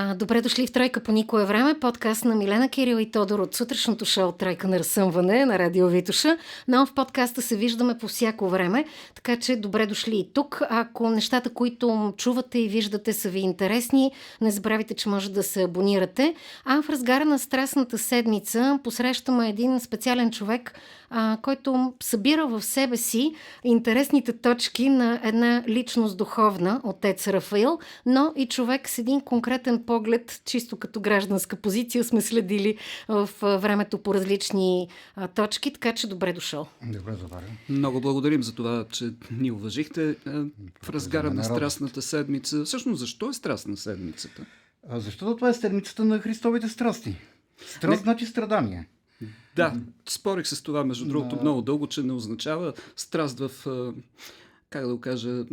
А, добре дошли в Тройка по никое време, подкаст на Милена Кирил и Тодор от сутрешното шоу Тройка на разсъмване на Радио Витуша. Но в подкаста се виждаме по всяко време, така че добре дошли и тук. Ако нещата, които чувате и виждате са ви интересни, не забравяйте, че може да се абонирате. А в разгара на Страстната седмица посрещаме един специален човек, а, който събира в себе си интересните точки на една личност духовна, отец Рафаил, но и човек с един конкретен поглед, чисто като гражданска позиция, сме следили в времето по различни точки, така че добре дошъл. Добре, добре. Много благодарим за това, че ни уважихте в разгара на Страстната седмица. Всъщност, защо е Страстна седмицата? А, защото това е седмицата на Христовите страсти. Страст Не... значи страдание. Да, спорих с това, между другото, да. много дълго, че не означава страст в, как да го кажа,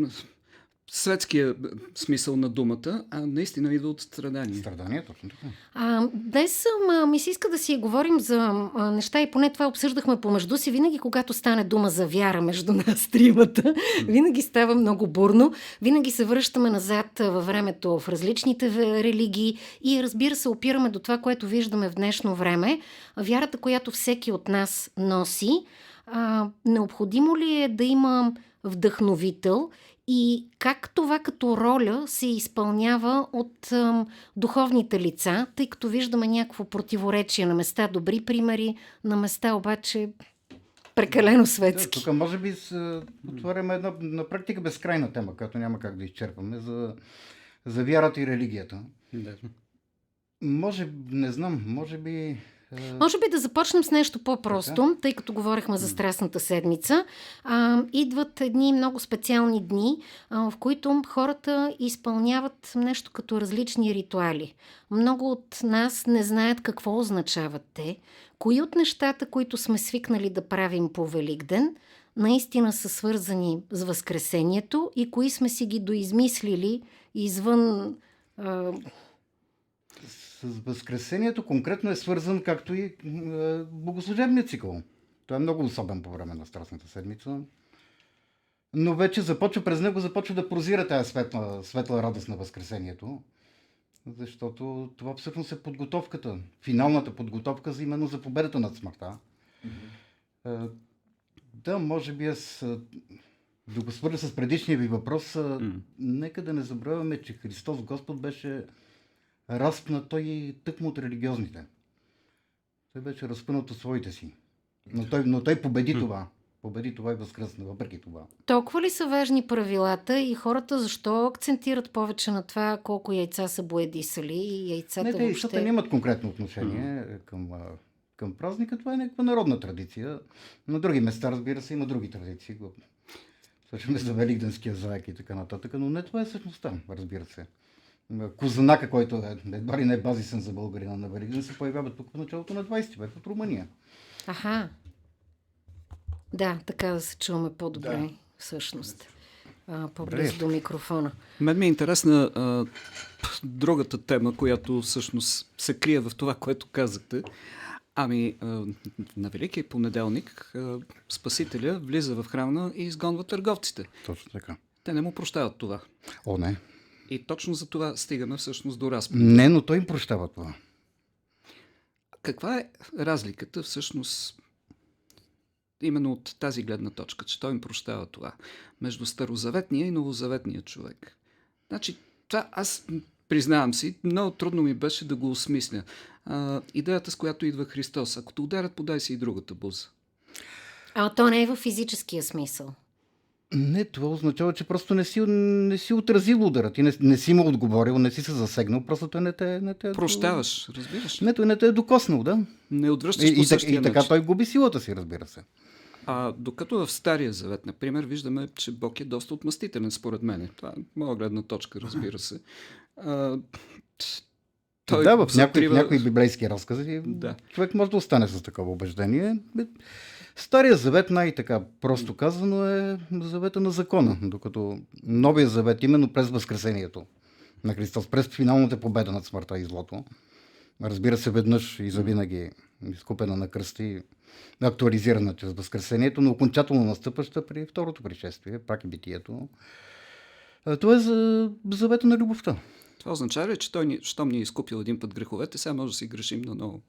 светския смисъл на думата, а наистина идва от страдание. Страдание, точно така. А, днес а, ми се иска да си говорим за а, неща и поне това обсъждахме помежду си. Винаги, когато стане дума за вяра между нас тримата, винаги става много бурно. Винаги се връщаме назад във времето в различните религии и разбира се, опираме до това, което виждаме в днешно време. Вярата, която всеки от нас носи. А, необходимо ли е да има вдъхновител и как това като роля се изпълнява от ам, духовните лица, тъй като виждаме някакво противоречие на места, добри примери, на места обаче прекалено светски. Да, тук може би с, отваряме една на практика безкрайна тема, която няма как да изчерпаме, за, за вярата и религията. Да. Може, не знам, може би Може би да започнем с нещо по-просто, така? тъй като говорихме за Страстната седмица. А, идват едни много специални дни, а, в които хората изпълняват нещо като различни ритуали. Много от нас не знаят какво означават те, кои от нещата, които сме свикнали да правим по Великден, наистина са свързани с Възкресението и кои сме си ги доизмислили извън с Възкресението конкретно е свързан както и е, богослужебният цикъл. Той е много особен по време на Страстната седмица. Но вече започва, през него започва да прозира тази светла, светла радост на Възкресението. Защото това всъщност е подготовката, финалната подготовка за именно за победата над смъртта. Mm-hmm. Да, може би аз да го свърля с предишния ви въпрос, mm-hmm. нека да не забравяме, че Христос Господ беше разпна той тъкмо от религиозните. Той беше разпънат от своите си. Но той, но той победи това. Победи това и възкръсна, въпреки това. Толкова ли са важни правилата и хората защо акцентират повече на това колко яйца са боядисали и яйцата Не, те, въобще... защото нямат конкретно отношение към, към празника. Това е някаква народна традиция. На други места, разбира се, има други традиции. Слушаме за Великденския заек и така нататък, но не това е същността, разбира се. Козанака, който е едва ли не е базисен за българина на Великден, се появява тук в началото на 20 век от Румъния. Аха. Да, така да се чуваме по-добре, да. всъщност. А, по-близо до микрофона. Мен ми е интересна а, другата тема, която всъщност се крие в това, което казахте. Ами, а, на Великия понеделник а, Спасителя влиза в храма и изгонва търговците. Точно така. Те не му прощават това. О, не. И точно за това стигаме всъщност до разпит. Не, но той им прощава това. Каква е разликата всъщност именно от тази гледна точка, че той им прощава това, между старозаветния и новозаветния човек? Значи, това аз признавам си, много трудно ми беше да го осмисля. А, идеята, с която идва Христос, ако те ударят, подай си и другата буза. А то не е в физическия смисъл. Не, това означава, че просто не си, не си отразил удара. Ти не, не си му отговорил, не си се засегнал, просто той не те, не те Прощаваш, разбираш. Не, той не те е докоснал, да. Не отвръщаш и, по и, и, и така той губи силата си, разбира се. А докато в Стария завет, например, виждаме, че Бог е доста отмъстителен, според мен. Това е моя гледна точка, разбира се. А, той да, в някои, в някои библейски разкази да. човек може да остане с такова убеждение. Стария завет, най-така просто казано, е завета на закона, докато Новия завет, именно през Възкресението на Христос, през финалната победа над смъртта и злото, разбира се, веднъж и завинаги изкупена на кръсти, актуализирана чрез Възкресението, но окончателно настъпваща при второто пришествие, пак и битието. Това е за завета на любовта. Това означава ли, че той, щом ни е изкупил един път греховете, сега може да си грешим на ново?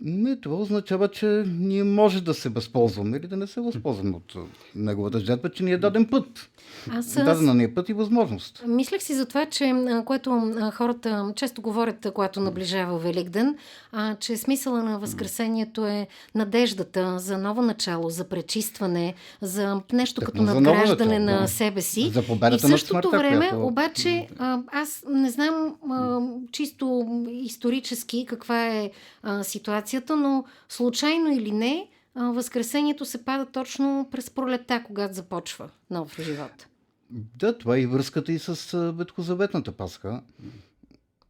Не, това означава, че ние може да се възползваме или да не се възползваме от неговата жертва, че ни е даден път. Аз Дадена ни е път и възможност. Мислех си за това, че което хората често говорят, когато наближава Великден, а, че смисъла на Възкресението е надеждата за ново начало, за пречистване, за нещо Тъкмо като надграждане начало, на да. себе си. За победата И в същото смъртта, време, която- обаче, а, аз не знам а, чисто исторически каква е а, ситуацията, но случайно или не, Възкресението се пада точно през пролета, когато започва нов живот. Да, това е и връзката и с Ветхозаветната Пасха.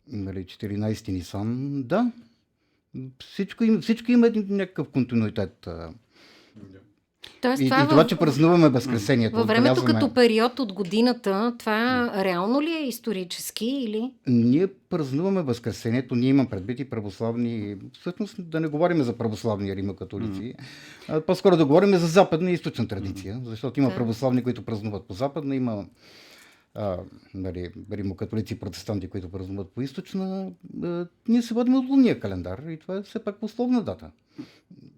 Нали, 14 Нисан. Да. Всичко има, всичко има някакъв континуитет. а. Тоест, И, и това, това, че празнуваме Възкресението. Във времето отбелязваме- като период от годината, това реално ли е исторически или? Ние празнуваме Възкресението, ние имам предвид и православни, всъщност да не говорим за православни римокатолици, а по-скоро да говорим за западна и източна традиция, защото има Да. православни, които празнуват по западна, има а, нали, римокатолици и протестанти, които празнуват по източна. А, ние се водим от лунния календар и това е все пак условна дата.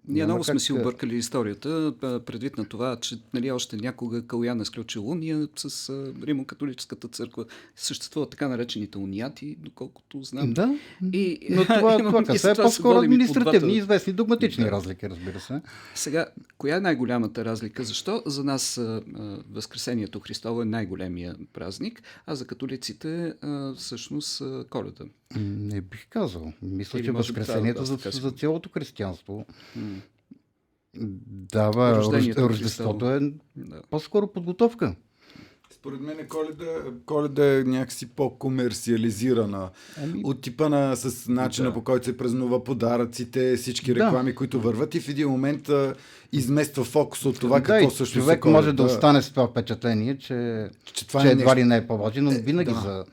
Ние Няма много сме как, си а, объркали историята, предвид на това, че нали, още някога Калян е сключил уния с Римокатолическата църква. Съществуват така наречените унияти, доколкото знам. Да, И, но това, имам- това касае по-скоро административни, двата- известни догматични Да. разлики, разбира се. Сега, коя е най-голямата разлика? Защо за нас а, Възкресението Христово е най-големия празник, а за католиците а, всъщност а, коледа? Не бих казал. Мисля, Или че би Възкресението това за, да за цялото християнство М, дава Рождението Рождеството е Да. по-скоро подготовка. Според мен коледа, коледа е някакси по-комерциализирана. Ами, От типа на с начина Да. по който се празнува подаръците, всички Да. реклами, които върват и в един момент а, измества фокус от това да, какво също човек е коледа. може да остане с това впечатление, че, Че това че е едва нещо. ли не е по-важно, но винаги да. за,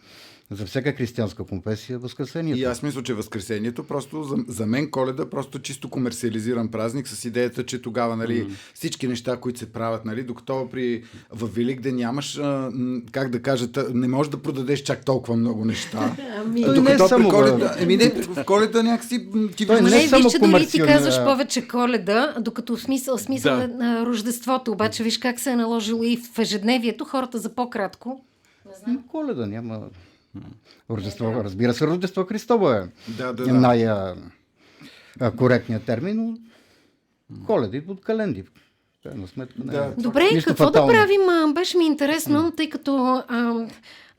за всяка християнска конфесия Възкресението. И аз мисля, че Възкресението просто за, за мен коледа просто чисто комерциализиран празник с идеята, че тогава нали, всички неща, които се правят, нали, докато при в Великден нямаш, а, как да кажа, не можеш да продадеш чак толкова много неща. Ами... Той не е Докато само коледа, еми не, в коледа някакси ти Той не не, е само виж, че дори ти казваш повече коледа, докато в смисъл, смисъл Да. е на Рождеството, обаче виж как се е наложило и в ежедневието хората за по-кратко. М, Коледа няма. Рождество, разбира се, Рождество Христово е Да, да, да. най-коректният термин, но коледа идва от календи. Крайна сметка не е. Да. Добре, Нищо какво фатално. да правим? Беше ми интересно, тъй като а,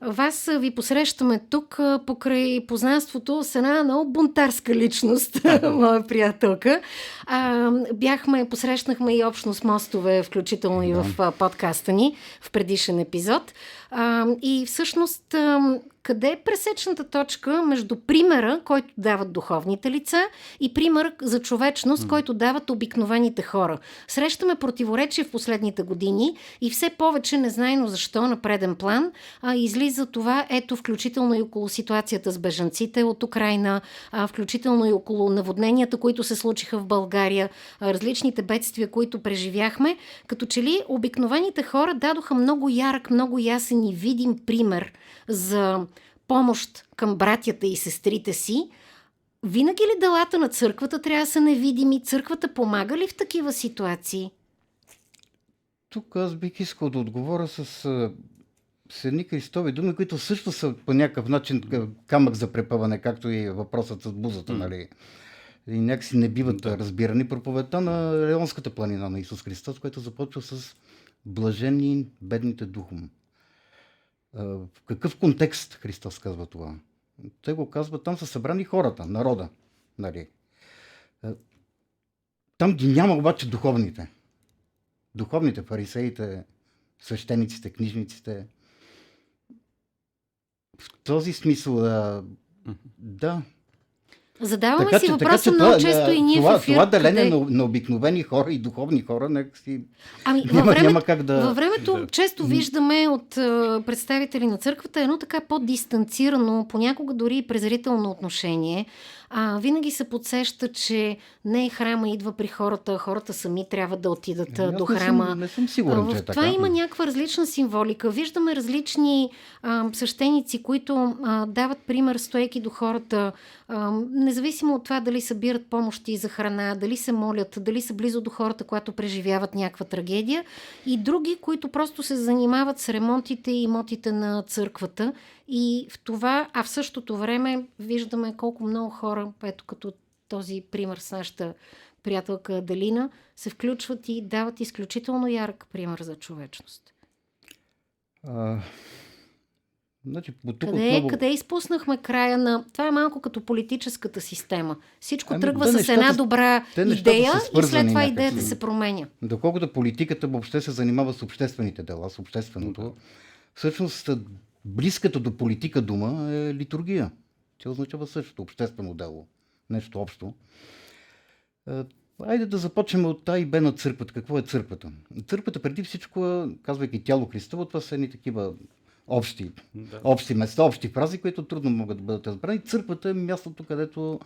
вас ви посрещаме тук а, покрай познанството с една много бунтарска личност, моя приятелка. А, бяхме, посрещнахме и общност мостове, включително и в а, подкаста ни, в предишен епизод. А, и всъщност, а, къде е пресечната точка между примера, който дават духовните лица, и пример за човечност, който дават обикновените хора? Срещаме противоречие в последните години и все повече, незнайно защо, на преден план, а, излиза това, ето, включително и около ситуацията с бежанците от Украина, а, включително и около наводненията, които се случиха в България, а, различните бедствия, които преживяхме, като че ли обикновените хора дадоха много ярък, много ясен и видим пример за помощ към братята и сестрите си, винаги ли делата на църквата трябва да са невидими? Църквата помага ли в такива ситуации? Тук аз бих искал да отговоря с, с едни Христови думи, които също са по някакъв начин камък за препъване, както и въпросът с бузата, нали? И някакси не биват да. разбирани проповедта на Леонската планина на Исус Христос, което започва с блажени бедните духом. В какъв контекст Христос казва това? Те го казват, там са събрани хората, народа. Нали? Там ги няма обаче духовните духовните фарисеите, свещениците, книжниците. В този смисъл, да, да. Задаваме си въпроса много това, често и ние това, в ефир, това деление къде... на, на обикновени хора и духовни хора, нека си... Ами, във Няма, времето, няма как да... Във времето Да. често виждаме от а, представители на църквата едно така по-дистанцирано, понякога дори и презрително отношение. А, винаги се подсеща, че не храма идва при хората, хората сами трябва да отидат Ами, аз до не храма. Съм, не съм сигурен, че е така. това има някаква различна символика. Виждаме различни а, свещеници, които а, дават пример, стоейки до хората, а, независимо от това дали събират помощи за храна, дали се молят, дали са близо до хората, когато преживяват някаква трагедия, и други, които просто се занимават с ремонтите и имотите на църквата. И в това, а в същото време виждаме колко много хора, ето като този пример с нашата приятелка Далина, се включват и дават изключително ярък пример за човечност. А, значи, от тук Къде, отново... къде изпуснахме края на... Това е малко като политическата система. Всичко Ами, тръгва да, с нещата- една добра идея и след това идеята се променя. Доколкото политиката въобще се занимава с обществените дела, с общественото, всъщност близката до политика дума е литургия. Тя означава същото обществено дело. Нещо общо. Е, Айде да започнем от А и Б на църквата. Какво е църквата? Църквата преди всичко, е, казвайки тяло Христово, това са едни такива общи, Да. общи места, общи фрази, които трудно могат да бъдат разбрани. Църквата е мястото, където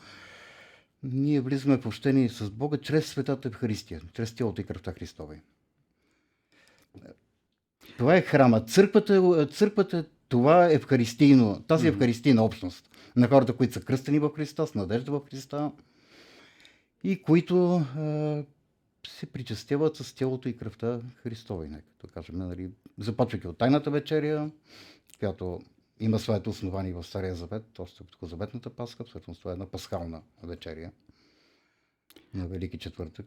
ние влизаме в общение с Бога чрез светата Евхаристия, чрез тялото и кръвта Христова. Това е храма. Църквата, е- църквата това е евхаристийно, тази евхаристийна общност на хората, които са кръстени в Христа, с надежда в Христа и които а, се причастяват с тялото и кръвта Христова. Нека кажем, нали, започвайки от Тайната вечеря, която има своето основание в Стария Завет, още от Козаветната Пасха, всъщност това е една пасхална вечеря на Велики четвъртък.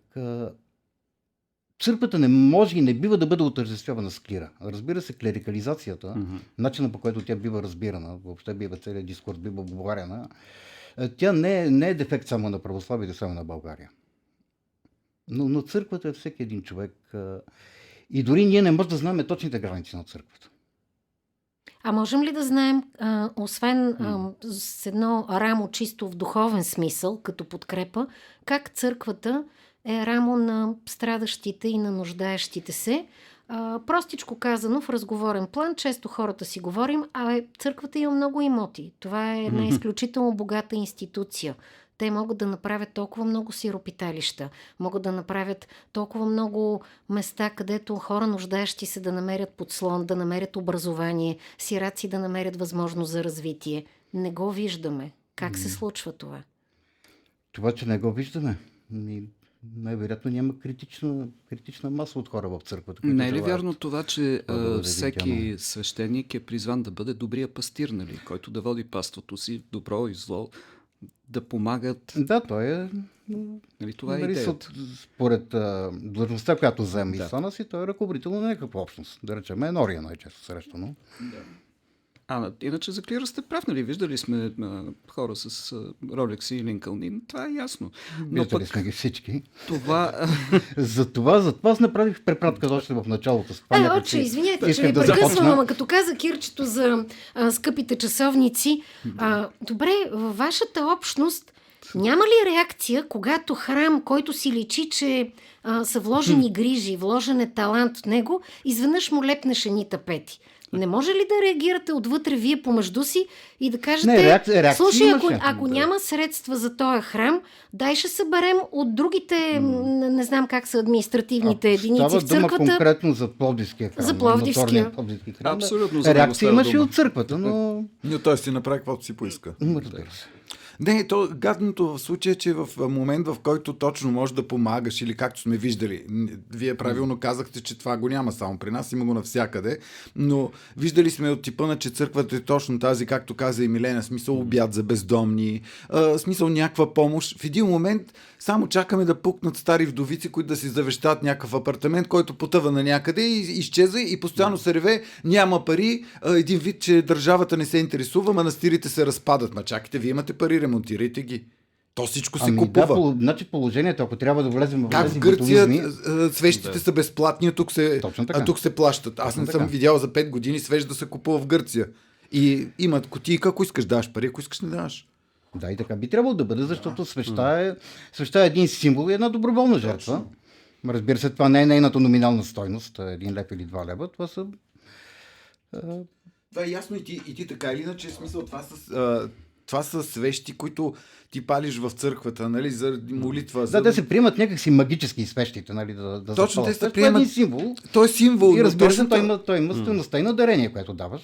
Църквата не може и не бива да бъде отъждествявана с клира. Разбира се, клерикализацията, Мгм. начина по който тя бива разбирана, въобще бива целият дискурс бива обговорена, е, тя не е, не е дефект само на православието, само на България. Но, но църквата е всеки един човек. а, И дори ние не можем да знаем точните граници на църквата. А можем ли да знаем, а, освен а, с едно рамо чисто в духовен смисъл, като подкрепа, как църквата е рамо на страдащите и на нуждаещите се? А, простичко казано, в разговорен план, често хората си говорим, а църквата има много имоти. Това е една изключително богата институция. Те могат да направят толкова много сиропиталища, могат да направят толкова много места, където хора нуждаещи се да намерят подслон, да намерят образование, сираци да намерят възможност за развитие. Не го виждаме. Как се случва това? Това, че не го виждаме, най-вероятно няма критична, критична маса от хора в църквата. Не е ли вярно това, че Това да всеки свещеник е призван да бъде добрия пастир, нали? който да води паството си добро и зло, да помагат. Да, той е. Нали? Това е нали, идеята. Според а, длъжността, която взема Да. и сана си, той е ръководител на някаква общност. Да речем, енория най-често срещано. А, на- иначе за клира сте прав, нали? Виждали сме а, хора с а, Ролекси и Линкълни. Това е ясно. Но Виждали пък сме ги всички. това... За това, за това аз направих препратка още в началото. С това Е, някак отче, си извинете, че ви да прекъсвам, ама като каза Кирчето за а, скъпите часовници, а, добре, във вашата общност няма ли реакция, когато храм, който си личи, че а, са вложени грижи, вложен е талант в него, изведнъж му лепнеш едни тапети? Не може ли да реагирате отвътре вие помежду си и да кажете, Не, реакция- реакция слушай, ако, ако Да. няма средства за този храм, дай ще съберем от другите, м, не знам как са административните А, единици Става в дума църквата. конкретно за Пловдивския храм. За Пловдивския. Пловдивски храм. Абсолютно Реакция имаше и дума. от църквата, но... Но той си направи каквото си поиска. Разбира се. Не, то гадното в случая, е, че в момент, в който точно можеш да помагаш или както сме виждали, вие правилно казахте, че това го няма само при нас, има го навсякъде, но виждали сме от типа на, че църквата е точно тази, както каза и Милена, смисъл обяд за бездомни, а, смисъл някаква помощ. В един момент само чакаме да пукнат стари вдовици, които да си завещат някакъв апартамент, който потъва на някъде и изчезва и постоянно се реве, няма пари, един вид, че държавата не се интересува, манастирите се разпадат. Ма чакайте, вие имате пари, ремонтирайте ги. То всичко се Ами купува. да, по, значи положението, ако трябва да влезем в Как в Гърция ботулизми, а, свещите Да. са безплатни, а тук се, Точно а тук се плащат. Аз Точно не съм така. видял за 5 години свещ да се купува в Гърция. И имат кутийка, ако искаш даваш пари, ако искаш не даваш. Да, и така би трябвало да бъде, защото свеща е, свеща е един символ и една доброволна жертва. Разбира се, това не е нейната номинална стойност, един лев или два лева. Това са... а, Това е ясно и ти, и ти така или иначе, смисъл това с... А, това са свещи, които ти палиш в църквата, нали, заради молитва. Да, за... те се приемат някакси магически свещите, нали, да, да Точно, те се Това е приемат- един символ. Той е символ. И разбира се, той има, той има стоеността и на дарение, което даваш.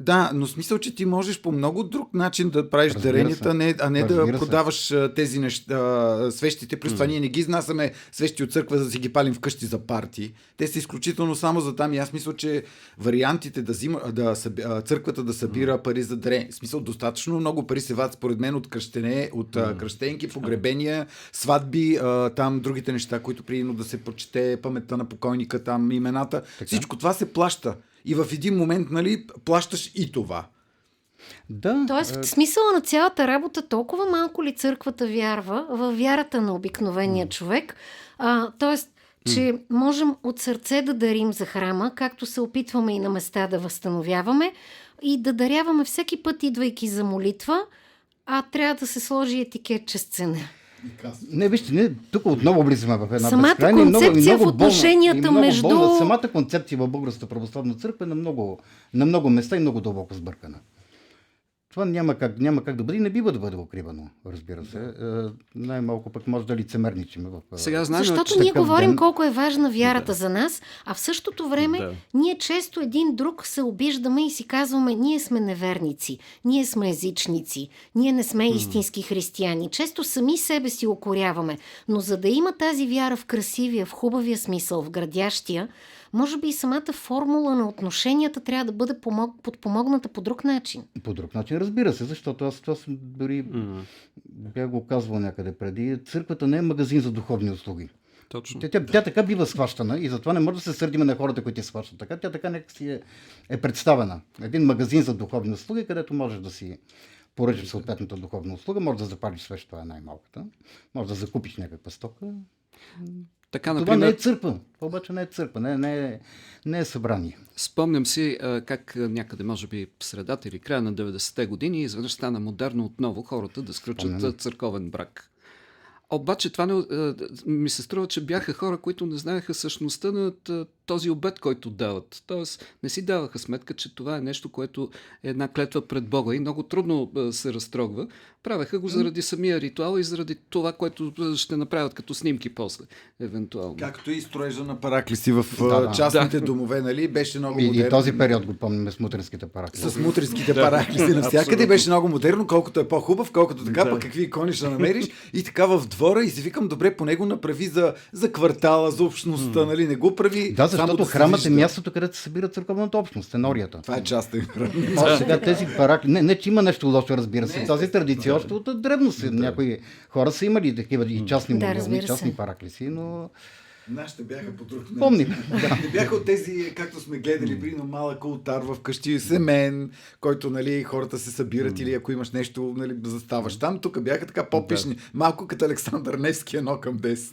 Да, но смисъл, че ти можеш по много друг начин да правиш Разбира даренията, се. а не, а не да Разбира се. продаваш тези неща, свещите. Плюс това ние не ги изнасяме свещи от църква, за да си ги палим вкъщи за парти. Те са изключително само за там. И аз мисля, че вариантите да, взима, да църквата да събира пари за дарение. В смисъл, достатъчно много пари се вадят, според мен, от кръщене, от а, кръщенки, погребения, сватби, там другите неща, които приедно да се прочете паметта на покойника, там имената. Всичко това се плаща. И в един момент, нали, плащаш и това. Да. Тоест, е, в смисъла на цялата работа, толкова малко ли църквата вярва в вярата на обикновения човек, а, тоест, че можем от сърце да дарим за храма, както се опитваме и на места да възстановяваме, и да даряваме всеки път, идвайки за молитва, а трябва да се сложи етикетче с цена. Не, вижте, ние тук отново влизаме в една Самата безкрайна концепция много в отношенията болна, между- Болна. Самата концепция в Българската православна църква е на много, на много места и много дълбоко сбъркана. Това няма как, няма как да бъде и не бива да бъде укривано, разбира се. Е, най-малко пък може да лицемерничиме в е, Сега знаем, Защото че ние говорим ден- колко е важна вярата за нас, а в същото време Да. ние често един друг се обиждаме и си казваме, ние сме неверници, ние сме езичници, ние не сме истински християни. Често сами себе си окоряваме, но за да има тази вяра в красивия, в хубавия смисъл, в градящия, може би и самата формула на отношенията трябва да бъде помог... подпомогната по друг начин. По друг начин, разбира се, защото аз това съм дори бях го казвал някъде преди. Църквата не е магазин за духовни услуги. Точно. Тя, тя, тя така бива схващана и затова не може да се сърдиме на хората, които я схващат така. Тя така някак си е, е представена. Един магазин за духовни услуги, където можеш да си поръчаш съответната духовна услуга, може да запалиш свещ, това е най-малката. Може да закупиш някаква стока. Така, Това например, не е църква. Това обаче не е църква, не, не, е, не е събрание. Спомням си как някъде, може би, средата или края на 90-те години, изведнъж стана модерно отново хората да сключат Спомням. църковен брак. Обаче това не, ми се струва, че бяха хора, които не знаеха същността на този обед, който дават. Тоест, не си даваха сметка, че това е нещо, което е една клетва пред Бога и много трудно а, се разтрогва. Правеха го заради самия ритуал и заради това, което а, ще направят като снимки после, евентуално. Както и строежа на параклиси в Да, да, да. частните да. домове, нали? Беше много И, модерно. и този период го помним с мутринските параки. С мутринските параклиси навсякъде абсолютно. беше много модерно, колкото е по-хубав, колкото така, Да. пък какви икони ще намериш. И така в двора и си викам, добре, поне го направи за, за квартала, за общността, нали? Не го прави Да, защото храмът е мястото, където се събира църковната общност, тенорията. Това е частен храм. А сега тези паракли, не, не, че има нещо лошо, разбира се. Тази традиция още от древност. Някои хора са имали такива и частни Да, се. частни параклиси, но Нашите бяха по друг начин. помним. Да, не бяха от тези, както сме гледали, при малък ултар в къщи, семен, който нали, хората се събират или ако имаш нещо, нали, заставаш там. Тук бяха така по-пишни. Малко като Александър Невски, едно към 10.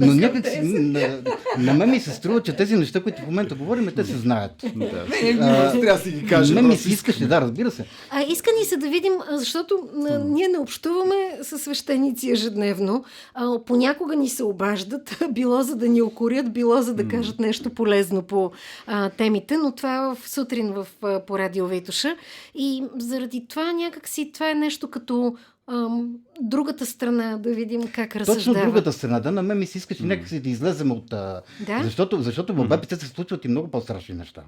Но някак си, на, на мен ми се струва, че тези неща, които в момента говорим, те се знаят. Да. Не, не, трябва да си ги кажа. мен ми се искаше, да, разбира се. А иска ни се да видим, защото ние не общуваме с свещеници ежедневно. А, понякога ни се обаждат, било за да ни окорят, било за да кажат нещо полезно по а, темите, но това е в сутрин в, а, по радио Витоша. И заради това някакси това е нещо като ам, другата страна, да видим как разсъждава. Точно другата страна, да, на мен ми се искаше някакси да излезем от... Да? Защото, защото в БПЦ се случват и много по-страшни неща.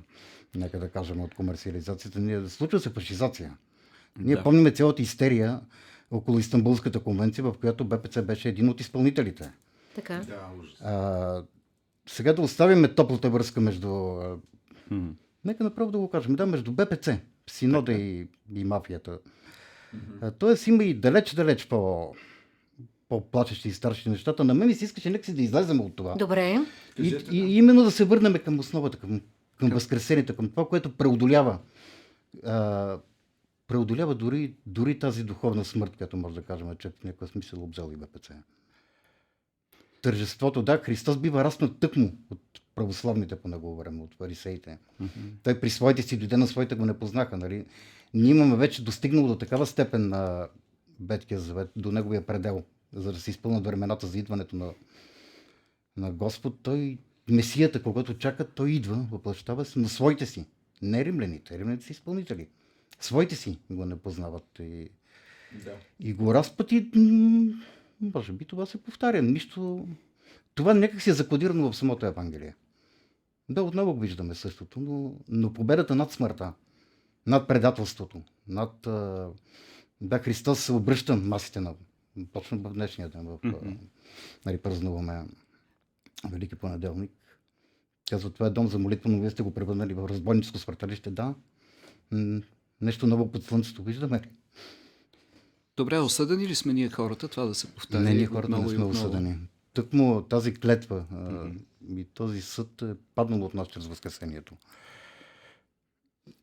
Нека да кажем от комерциализацията. Ние, случва се фашизация. Ние Да. помниме цялата истерия около Истанбулската конвенция, в която БПЦ беше един от изпълнителите. Така. Да, ужас. А, сега да оставим топлата връзка между... а, М. Нека направо да го кажем. Да, между БПЦ, Синода и, и мафията. А, тоест има и далеч-далеч по, по-плачещи и старши нещата. На мен ми се искаше някакси да излезем от това. Добре. И, Кажете, и, и именно да се върнем към основата, към, към възкресението, към това, което преодолява. А, преодолява дори, дори тази духовна смърт, която може да кажем, че в някакъв смисъл обзел и БПЦ. Тържеството, да, Христос бива раснат тъкмо от православните по негово време, от фарисеите. Той при своите си дойде на своите го не познаха. Нали? Ние имаме вече достигнало до такава степен на Веткия завет, до неговия предел, за да се изпълнят времената за идването на, на Господ. Той, Месията, когато чака, той идва, въплъщава се на своите си. Не римляните, римляните са изпълнители. Своите си го не познават. И Да. И го разпът и м, може би това се повтаря. Нищо... Това някак си е закодирано в самото Евангелие. Да, отново го виждаме същото, но, но победата над смъртта, над предателството, над... Да, Христос се обръща масите на... Точно в днешния ден, в, Мгм. нали, празнуваме Велики понеделник. Казва, това е дом за молитва, но вие сте го превърнали в разбойническо свърталище. Да, нещо ново под слънцето виждаме ли? Добре, осъдени ли сме ние хората това да се повтаря? Не, ние хората не сме осъдени. Тъкмо тази клетва Мгм. и този съд е паднал от нас чрез Възкресението.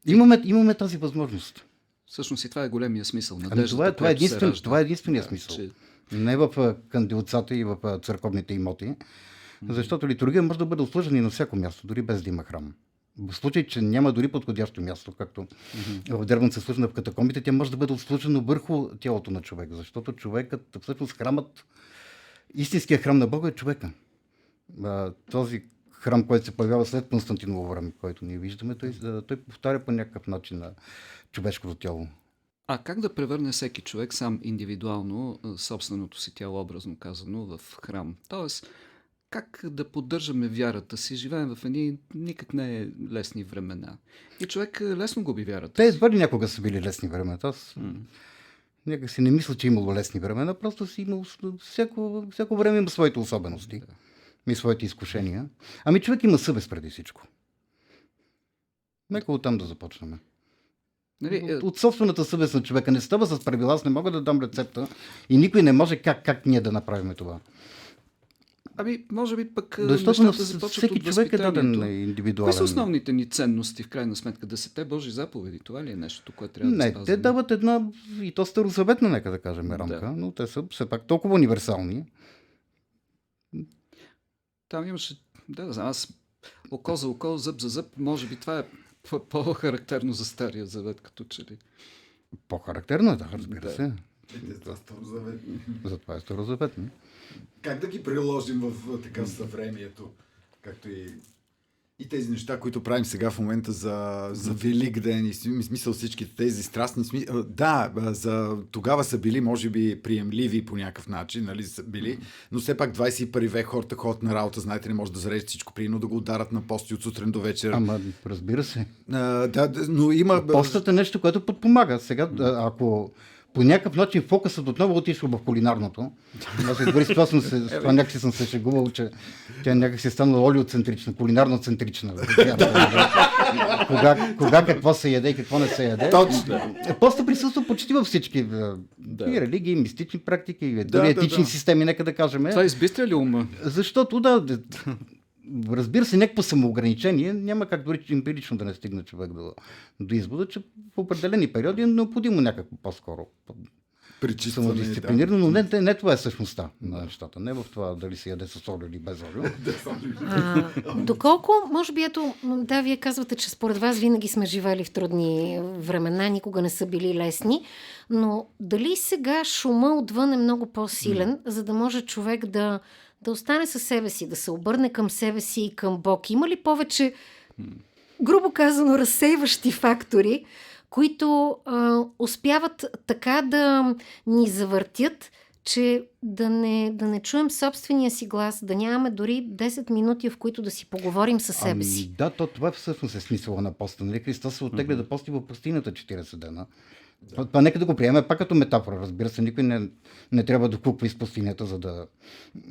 Имаме, имаме тази възможност. Всъщност и това е големия смисъл. Ами Надеждата, това е, това е, единствен, това е единствения Да, смисъл. че- Не в кандилцата и в църковните имоти, защото литургия може да бъде обслужена и на всяко място, дори без да има храм. В случай, че няма дори подходящо място, както в Дербан се служена в катакомбите, тя може да бъде обслужена върху тялото на човек, защото човекът, всъщност храмът, истинският храм на Бога е човека. А, този храм, който се появява след Константиново време, който ние виждаме, той, той повтаря по някакъв начин на човешкото тяло. А как да превърне всеки човек сам индивидуално собственото си тяло, образно казано, в храм? Тоест, как да поддържаме вярата си? Живеем в едни никак не е лесни времена. И човек а, лесно губи вярата. Те едва ли някога са били лесни времена. Аз М. някак си не мисля, че е имало лесни времена, просто си имал, всяко, всяко време има своите особености и своите изкушения. Ами човек има съвест преди всичко. Нека оттам да започнем. Нали, е, От, от собствената съвест на човека не става с правила, аз не мога да дам рецепта и никой не може как, как ние да направим това. Ами, може би пък а, Защото на нещата започват всеки от човек е даден индивидуален. Кои са основните ни ценности, в крайна сметка? Десете Божи заповеди. Това ли е нещо, което трябва да Не, спазваме? те дават една и то старозаветна, нека да кажем, Да. рамка, но те са все пак толкова универсални. Там имаше, да, да знам, аз око за око, зъб за зъб, може би това е по- по-характерно за Стария Завет, като че ли. По-характерно е, да, разбира Да. се. Те са старозаветни. Затова е старозаветно. Как да ги приложим в така съвремието, както и и тези неща, които правим сега в момента за, за Велик ден и сми- смисъл всичките тези страстни сми... а, Да, за... тогава са били, може би, приемливи по някакъв начин, нали, са били, но все пак 21 век хората ходят на работа, знаете ли, може да зарежат всичко прино, да го ударат на пости от сутрин до вечер. Ама, разбира се. А, да, но има... Постът е нещо, което подпомага. Сега, ако по някакъв начин фокусът отново отишъл в кулинарното, аз дори с това, съм се, с това някакси съм се шегувал, че тя някакси е станала олиоцентрична, кулинарно-центрична. кога, кога какво се яде и какво не се яде. Точно. Постът присъства почти във всички Да. да. и религии, и мистични практики, и Да, дори да, етични да. системи, нека да кажем. Това избистря ли ума? Защото да, да, разбира се, някакво самоограничение, няма как дори емпирично да не стигне човек до, до извода, че в определени периоди е необходимо някакво по-скоро Причистване, самодисциплинирано, но не, не, не това е същността на нещата. Не в това дали се яде с олио или без олио. Доколко, може би, ето, да, вие казвате, че според вас винаги сме живели в трудни времена, никога не са били лесни, но дали сега шума отвън е много по-силен, за да може човек да, да остане със себе си, да се обърне към себе си и към Бог? Има ли повече, грубо казано, разсейващи фактори, които а, успяват така да ни завъртят, че да не, да не чуем собствения си глас, да нямаме дори 10 минути, в които да си поговорим със себе си. Ами, да, то, това всъщност е смисъла на поста. Нали? Христос се оттегля да пости в пустинята 40 дена. Това, това нека да го приемем пак като метафора. Разбира се, никой не, не трябва да купва из пустинята, за да,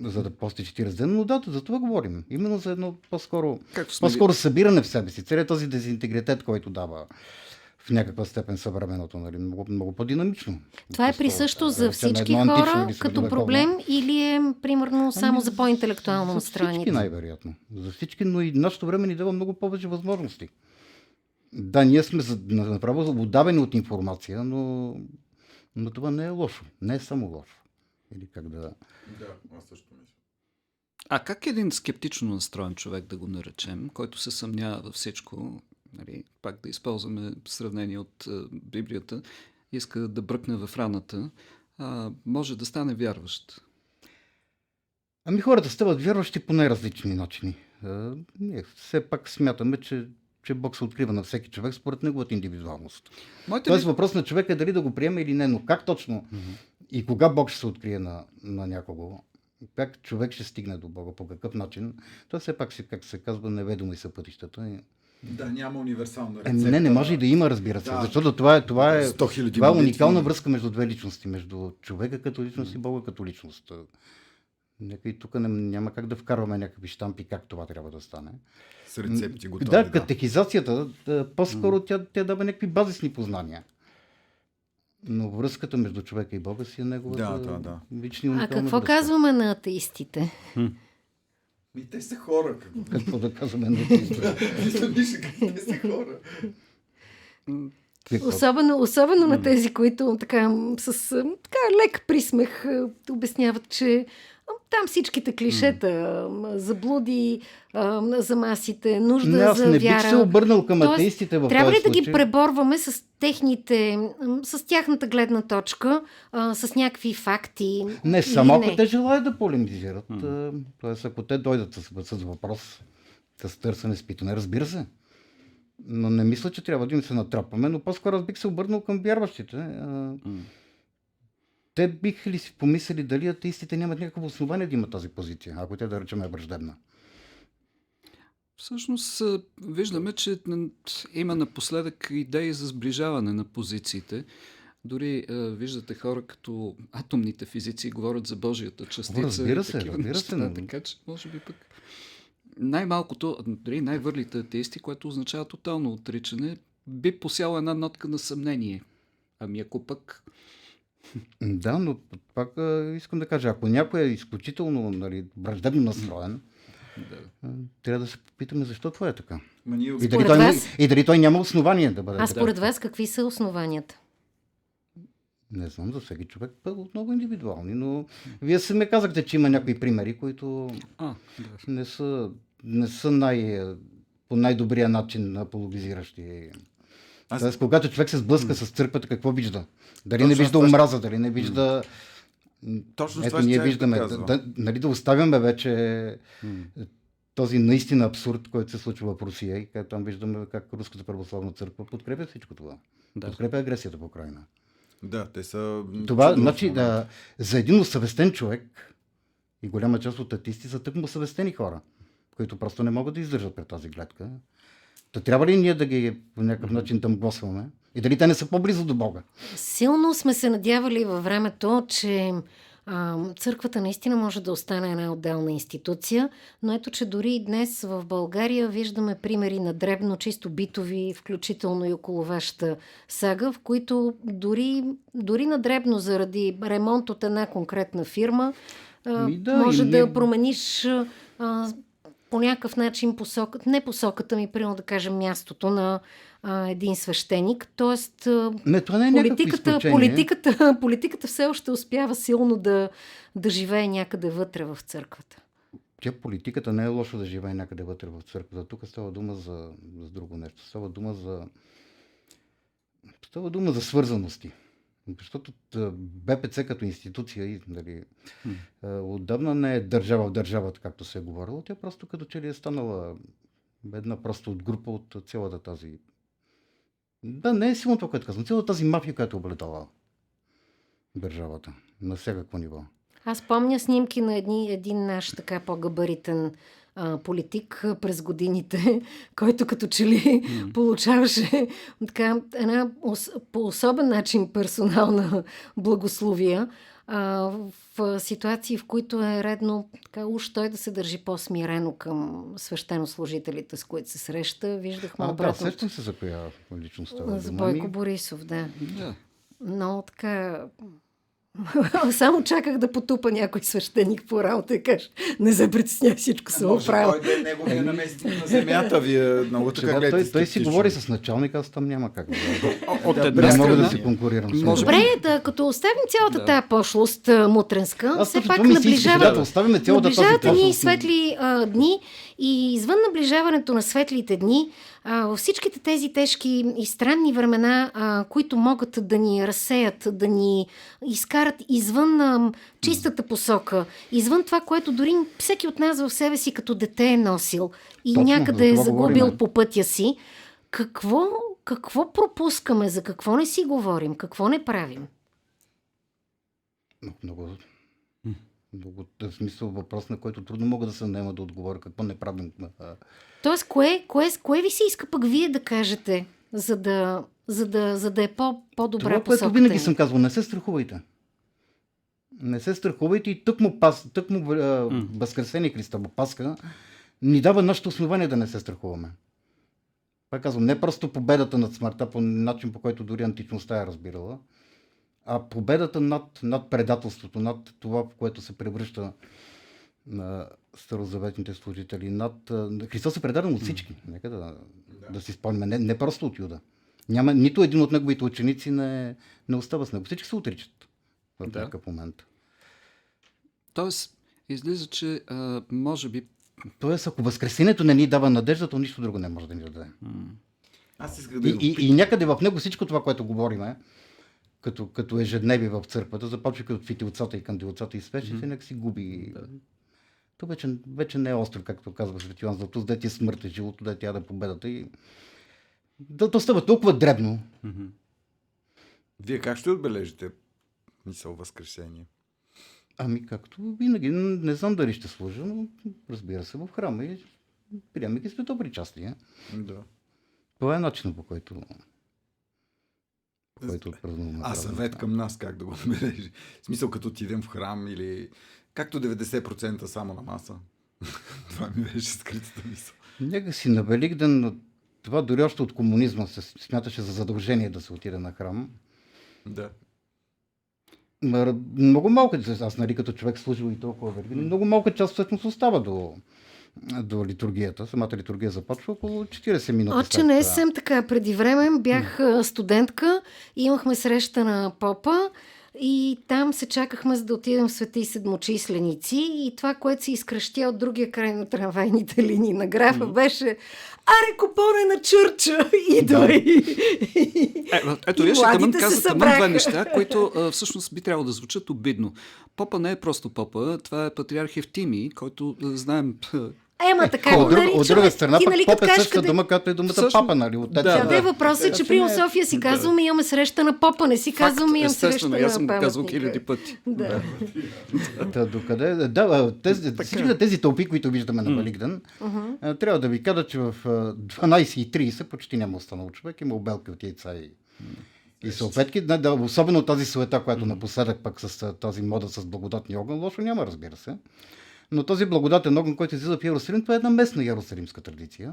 за да пости 40 дена. Но да, за това говорим. Именно за едно по-скоро, по-скоро събиране в себе си. Целият този дезинтегритет, който дава в някаква степен съвременното, нали? много, много по-динамично. Това е присъщо е, за всички хора като средновековно. проблем или е примерно само Ами, за по-интелектуално За настроените? всички най-вероятно. За всички, но и нашето време ни дава много повече възможности. Да, ние сме направо отдавени от информация, но, но това не е лошо. Не е само лошо. Или как да... Да, аз също мисля. А как един скептично настроен човек, да го наречем, който се съмнява във всичко, нали, пак да използваме сравнение от а, Библията, иска да бръкне в раната, а, може да стане вярващ? Ами хората стават вярващи по най-различни начини. А, ние все пак смятаме, че че Бог се открива на всеки човек според неговата индивидуалност. Моите Тоест ми... въпрос на човека е дали да го приеме или не, но как точно и кога Бог ще се открие на, на някого, как човек ще стигне до Бога, по какъв начин, то все пак, си, как се казва, неведомо и са пътищата. И... Да, няма универсална рецепта. Еми, не, не може и да има, разбира се, Да. защото това е, това е, 100 хиляди това е уникална връзка между две личности, между човека като личност и Бога като личност. Нека и тук не, няма как да вкарваме някакви штампи как това трябва да стане. С рецепти готови. да, катехизацията, да, по-скоро тя, тя дава някакви базисни познания. Но връзката между човека и Бога си е неговата Да, да, да. лична и А какво връзка. казваме на атеистите? Ми те са хора. Какво? Какво да казваме на атеистите? Те са хора. Какво? Особено, особено на тези, които така, с така, лек присмех обясняват, че а, там всичките клишета, м, заблуди а, за масите, нужда Не, аз за не вяра. бих се обърнал към Тоест, атеистите в Трябва ли да ги преборваме с техните, с тяхната гледна точка, а, с някакви факти? Не, само ако не? те желаят да полемизират. а, Тоест, ако те дойдат с, с въпрос, с търсене, с питане, разбира се. Но не мисля, че трябва да им се натрапваме, но по-скоро аз бих се обърнал към вярващите. а, Те биха ли си помислили дали атеистите нямат някакво основание да имат тази позиция, ако те да речем е враждебна. Всъщност виждаме, че има напоследък идеи за сближаване на позициите. Дори а, виждате хора като атомните физици говорят за Божията частица. разбира и се, разбира неща, се, но- Така че, може би пък най-малкото, дори най-върлите атеисти, което означава тотално отричане, би посяла една нотка на съмнение. Ами ако пък Да, но пак а, искам да кажа, ако някой е изключително нали, враждебно настроен, да, трябва да се попитаме защо това е така. Ма ние И дали, той, вас- и дали той няма основание да бъде А според вас какви са основанията? Не знам, за всеки човек отново индивидуални, но вие сами казахте, че има някои примери, които а, да. не са, не са най, по най-добрия начин апологизиращи. Аз- Тоест, когато човек се сблъска с църквата, какво вижда? Дали Точно не вижда това омраза, дали не вижда... Точно Ето, ние виждаме, да, да, нали, да оставяме вече този наистина абсурд, който се случва в Русия и как там виждаме как Руската православна църква подкрепя всичко това. Да. Подкрепя агресията в Украина. Да, те са... Това, значи, да, за един усъвестен човек и голяма част от атисти са тъкмо усъвестени хора, които просто не могат да издържат пред тази гледка. Та трябва ли ние да ги по някакъв начин тъмгосваме? И дали те не са по-близо до Бога? Силно сме се надявали във времето, че а, църквата наистина може да остане една отделна институция, но ето, че дори и днес в България виждаме примери на дребно, чисто битови, включително и около вашата сага, в които дори, дори на дребно заради ремонт от една конкретна фирма, а, да, може и да промениш а, по някакъв начин посока, не посоката ми, примерно да кажем мястото на а, един свещеник. Тоест, Не, това не е политиката, политиката, политиката все още успява силно да, да живее някъде вътре в църквата. Тя политиката не е лошо да живее някъде вътре в църквата. Тук става дума за, за друго нещо. Става дума за... Става дума за свързаности. Защото БПЦ като институция, нали, отдавна не е държава в държавата, както се е говорило. Тя просто като че ли е станала една просто от група от цялата тази... Да, не е силно това, което казвам. Цялата тази мафия, която е облетала държавата на всякакво ниво. Аз помня снимки на едни, един наш така по-габаритен а, политик през годините, който като че ли получаваше така една по особен начин персонална благословия а, в ситуации, в които е редно така, уж той да се държи по-смирено към свещенослужителите, с които се среща. Виждахме А, да, обратно сещам се за коя личност става за. Бойко Борисов, да. да. Но така... Само чаках да потупа някой свещеник по работа и каже, не се притесняй, всичко съм оправил. той да е неговия наместник на земята. Вие много така гледате той, той си говори с началника, аз там няма как да. От Не една мога страна, да се конкурирам. Може Добре, да, като оставим цялата Да. тая пошлост мутренска, Аз все пак наближава... да оставим Наближават пошлост. светли а, дни и извън наближаването на светлите дни, във всичките тези тежки и странни времена, а, които могат да ни разсеят, да ни изкарат карат извън а, чистата посока, извън това, което дори всеки от нас в себе си като дете е носил и Точно, някъде е загубил говорим. по пътя си. Какво, какво пропускаме, за какво не си говорим, какво не правим? Много, много, много в смисъл въпрос, на който трудно мога да се наема да отговоря какво не правим. Тоест, кое, кое, кое ви се иска пък вие да кажете, за да, за да, за да е по, по-добра Това, което посоката винаги ни? съм казвал, не се страхувайте. Не се страхувайте и тък му, пас, тък му а, Възкресение Христово Пасха ни дава нашето основание да не се страхуваме. Пак казвам, не просто победата над смъртта по начин, по който дори античността е разбирала, а победата над, над предателството, над това, в което се превръща на старозаветните служители. Над, Христос е предаден от всички. Нека да, да си спомняме. Не, не просто от Юда. Няма, нито един от неговите ученици не, не остава с него. Всички се отричат в Да. някакъв момент. Тоест, излиза, че а, може би Тоест, ако Възкресението не ни дава надежда, то нищо друго не може да ни даде. Аз исках да И, и, и някъде в него всичко това, което говориме, като, като ежедневие в църквата, започвайки от фитилцата и кандилцата и свещите, нека си губи. То вече, вече не е остров, както казва Свети Йоан Златус, да ти е смърт и живото, да ти яде победата. И... Да, то става толкова дребно. Вие как ще отбележите мисъл Възкресение? Ами както винаги, не знам дали ще служа, но разбира се в храма и приемайки светопричастие. Да. Това е начинът по който по който празнуваме. А съвет към нас как да го отбележи? В смисъл като отидем в храм или както 90% само на маса. Това ми беше скритата мисъл. Нека си на Великден, но това дори още от комунизма се смяташе за задължение да се отиде на храм. Да. Много малка, аз нали като човек служил и толкова Великден, много малка част всъщност остава до, до литургията. Самата литургия започва около 40 минути. След не е съвсем така. Преди време бях а, студентка и имахме среща на попа и там се чакахме за да отидем в Свети Седмочисленици и това, което се изкръщя от другия край на трамвайните линии на графа беше Аре, купоне на чърча! Идвай! Е, ето, виж, Тамън каза две неща, които а, всъщност би трябвало да звучат обидно. Попа не е просто попа, това е патриарх Евтимий, който знаем... Ема така От го друга, от наричаме. друга страна, Ти, нали, поп като е същата къде... дума, както е думата Всъщност- папа, нали? От Да. Да, да, да. въпросът е, че че при е- София си да. казваме, имаме среща на попа, не си казваме, имам среща естествено, на аз съм го казвал паметника. хиляди пъти. Да. Та, докъде? Да, тези, всичките тези тълпи, които виждаме на Великден, трябва да ви кажа, че в а, 12.30 почти няма останал човек, има обелки от яйца и, и салфетки. Да, да, особено тази суета, която напоследък пък с тази мода с благодатния огън, лошо няма, разбира се. Но този благодатен огън, който излиза в Иерусалим, това е една местна иерусалимска традиция.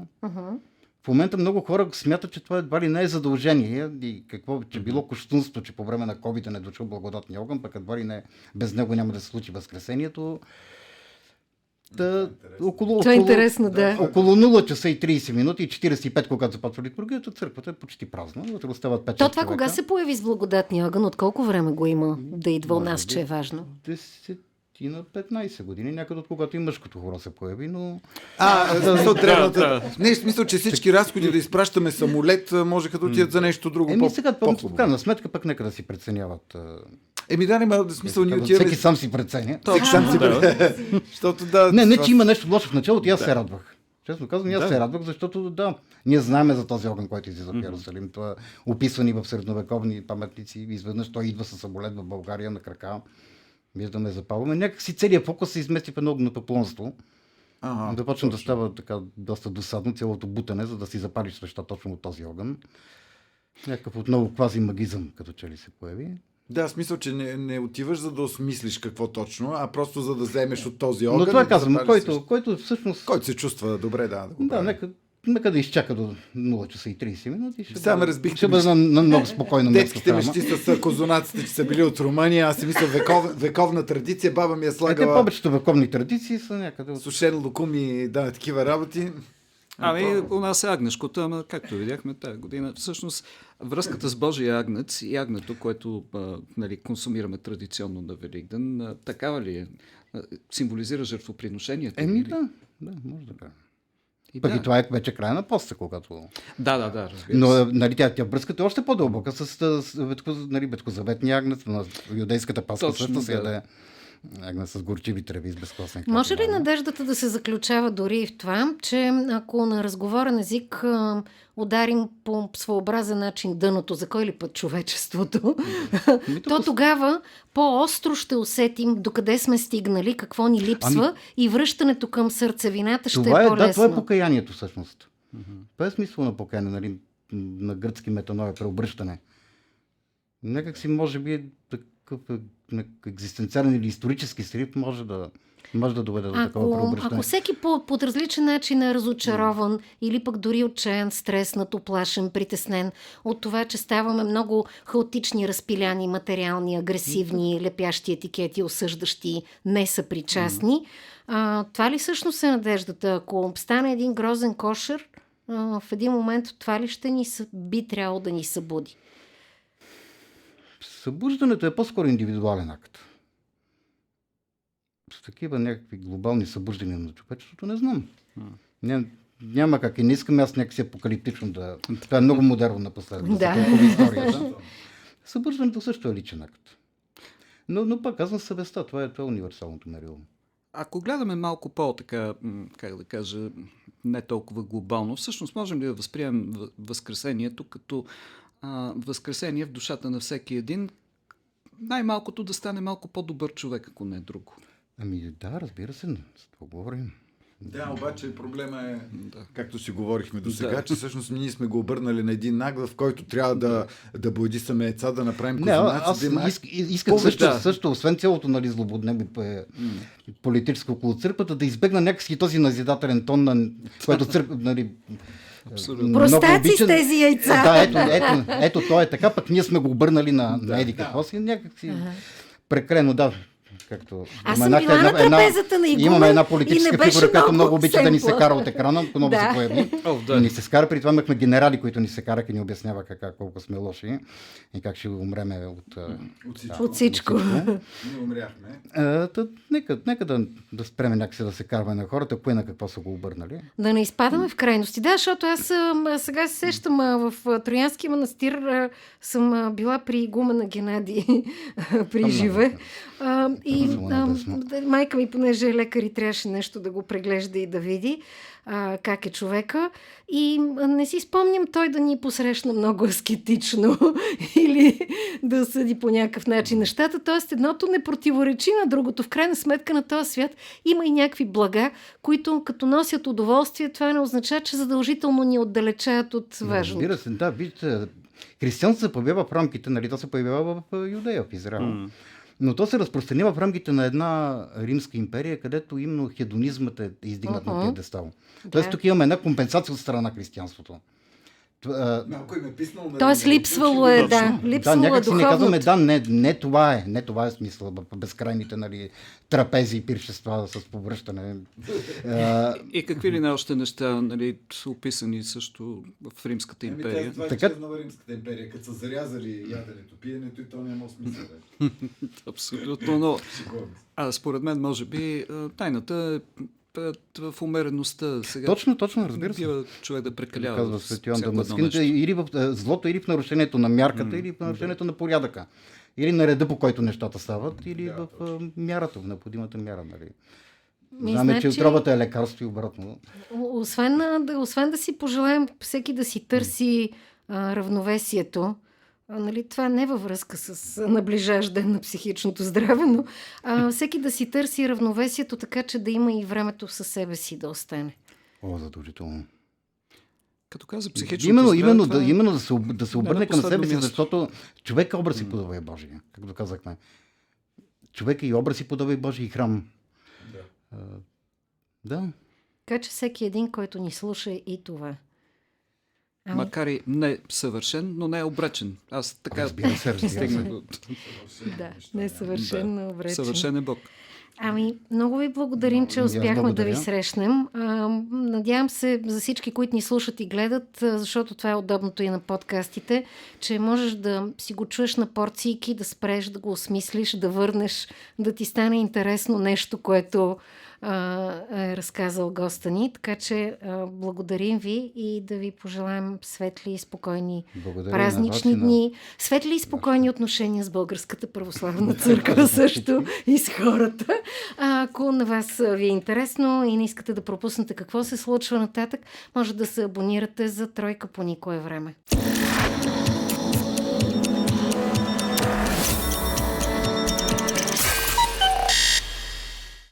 В момента много хора смятат, че това едва ли не е задължение и какво, че било кощунство, че по време на COVID не е дошъл благодатния огън, пък едва ли не без него няма да се случи възкресението. Та, около, Това е около, интересно, да. около 0 часа и 30 минути и 45, когато започва литургията, църквата е почти празна. Вътре остават 5 То това кога се появи с благодатния огън? От колко време го има да идва у нас, би. че е важно? Десетина 15 години, някъде от когато и мъжкото хоро се появи, но... А, да, смисъл, древната... да. Не, в смисъл, че всички разходи да изпращаме самолет можеха да отидат за нещо друго. Еми сега, по, крайна сметка, пък нека да си преценяват. Еми да, няма да смисъл Всеки отиваме... сам си преценя. Всеки сам си да... Не, не, че има нещо лошо в началото, и аз се радвах. Честно казвам, и аз се радвах, защото да, ние знаем за този огън, който излиза в Иерусалим. Това е описвани в средновековни паметници. Изведнъж той идва със самолет в България на крака. Виждаме, запалваме. Някак си целият фокус се измести в едно огнепоклонство. Ага, да почне да става така доста досадно цялото бутане, за да си запалиш свеща точно от този огън. Някакъв отново квази магизъм, като че ли се появи. Да, смисъл, че не, не отиваш за да осмислиш какво точно, а просто за да вземеш от този огън. Но това да казвам, който, който всъщност... който се чувства добре, да. Да, го Да, нека, нека да изчака до 0 часа и 30 минути. Ще Сега ме разбихте Ще бъде на, на много спокойно място. Детските мечти с козунаците, че са били от Румъния. Аз си мисля, веков, вековна традиция. Баба ми е Е, те слагала повечето вековни традиции са някъде от... сушен лукум и да, такива работи. Ами, у нас е агнешкото, ама както видяхме тази година, всъщност връзката с Божия агнец и агнето, което а, нали, консумираме традиционно на Великден, а, такава ли е? А, Символизира жертвоприношението? Еми или? да, да, може да кажа. И Пък да. и това е вече края на поста, когато... Да, да, да, разбира Но се. нали, тя, тя връзката е още по-дълбока с, с, с нали, веткозаветния агнец, на юдейската паска също да. яде агнец с горчиви треви с безкосен Може ли хляб. надеждата да се заключава дори и в това, че ако на разговорен език ударим по своеобразен начин дъното, за кой ли път човечеството, Ами, то тогава по-остро ще усетим докъде сме стигнали, какво ни липсва и връщането към сърцевината ще това е е, по-лесно. да, това е покаянието всъщност. Това е смисъл на покаяние, нали, на гръцки метаноя, преобръщане. Някак си, може би, е е, някакъв екзистенциален или исторически срив може да, може да доведе до такова Ако, преобръщане. ако всеки по, под различен начин е разочарован или пък дори отчаян, стреснат, оплашен, притеснен от това, че ставаме много хаотични, разпиляни, материални, агресивни, лепящи етикети, осъждащи, несъпричастни, а, това ли всъщност е надеждата? Ако стане един грозен кошер, а, в един момент това ли ще ни съ- би трябвало да ни събуди? Събуждането е по-скоро индивидуален акт. С такива някакви глобални събуждания на човечеството не знам. Ня, няма как и не искам аз някакси апокалиптично да... Това е много модерно напоследък. Да. Историята. Събуждането също е личен акт. Но, но пак казвам съвестта. Това е, това е универсалното мерило. Ако гледаме малко по-така, как да кажа, не толкова глобално, всъщност можем ли да възприемем Възкресението като а, Възкресение в душата на всеки един, най-малкото да стане малко по-добър човек, ако не е друго. Ами да, разбира се, с това говорим. Да, обаче проблема е, Да. както си говорихме до сега, Да. че всъщност ние сме го обърнали на един наг, в който трябва да, да боядисаме яйца, да направим Не, козунаци, аз да има... иск, искам Повече, също, да. също, освен цялото нали, злободневие е, политическо около църквата, да избегна някакси този назидателен тон, на, който църква, нали, Абсолютно. Простаци с обичан. тези яйца! Да, ето, ето, ето, то е така, пък ние сме го обърнали на, на еди какво си, някакси прекалено, да. Както Аз съм била на трапезата на игумен Имаме една и политическа фигура, която много обича да ни се кара от екрана, много Да. се появи. О, да. И ни се скара, при това имахме генерали, които ни се караха и ни обясняваха как, колко сме лоши и как ще умреме от... От всичко. От всичко. Ние умряхме. А, нека, нека да, да спреме някакси да се карва на хората, кое на какво са го обърнали. Да не изпадаме в крайности. Да, защото аз сега се сещам в а, Троянския манастир съм била при игумена Геннади при живе. А, и а, да, майка ми, понеже е лекар и трябваше нещо да го преглежда и да види а, как е човека. И не си спомням той да ни посрещна много аскетично или да съди по някакъв начин нещата. Тоест едното не противоречи на другото. В крайна сметка на този свят има и някакви блага, които като носят удоволствие, това не означава, че задължително ни отдалечават от важното. Разбира се, да, вижте, християнството се появява в рамките, нали, то се появява в Юдея, в Израел. Но то се разпространява в рамките на една римска империя, където именно хедонизмът е издигнат Мгм. на пиедестал. Да. Тоест тук имаме една компенсация от страна на християнството. Малко им е писнал. нали, Тоест липсвало е, да, да, липсвало е някак си не казваме, да, не, не това е, не това е смисъл в безкрайните нали, трапези и пиршества с повръщане. А, И какви ли не още неща нали, са описани също в Римската Еми, империя. тя, това е Така- изчезнала Римската империя, като са зарязали яденето, пиенето и то няма смисъл. Абсолютно, но а, според мен, може би, тайната е в умереността. Сега точно, точно, разбира се. бива човек да прекалява. Казва в Свети Йоан всяко едно Дамаскин, или в е, злото, или в нарушението на мярката, или в нарушението на порядъка. Или на реда, по който нещата стават, или Да, в е, мярата, в необходимата мяра. Нали. Ми, Знаме, че значи- отровата е лекарство и обратно. Освен, да, освен да си пожелаем всеки да си търси а, равновесието, нали, това не е във връзка с наближащ ден на психичното здраве, но а, всеки да си търси равновесието, така че да има и времето със себе си да остане. О, задължително. Като каза психично. Именно, именно, да, именно да се, да се Не, обърне към себе си, защото човек е образ и подобие е Божия, както казахме. Човек е и образ и подобие Божия и храм. Да. А, да. Така че всеки един, който ни слуша и това. Ами, Макар и не съвършен, но не е обречен. Аз така се, разбира се. стигнах до да, не е съвършен, но обречен. съвършен е Бог. Ами, много ви благодарим, че успяхме да ви срещнем. А, надявам се за всички, които ни слушат и гледат, защото това е удобното и на подкастите, че можеш да си го чуеш на порцийки, да спреш, да го осмислиш, да върнеш, да ти стане интересно нещо, което е разказал госта ни. Така че благодарим ви и да ви пожелаем светли и спокойни Благодаря празнични вас дни, светли и спокойни отношения с Българската православна църква също и с хората. А, ако на вас ви е интересно и не искате да пропуснете какво се случва нататък, може да се абонирате за Тройка по никое време.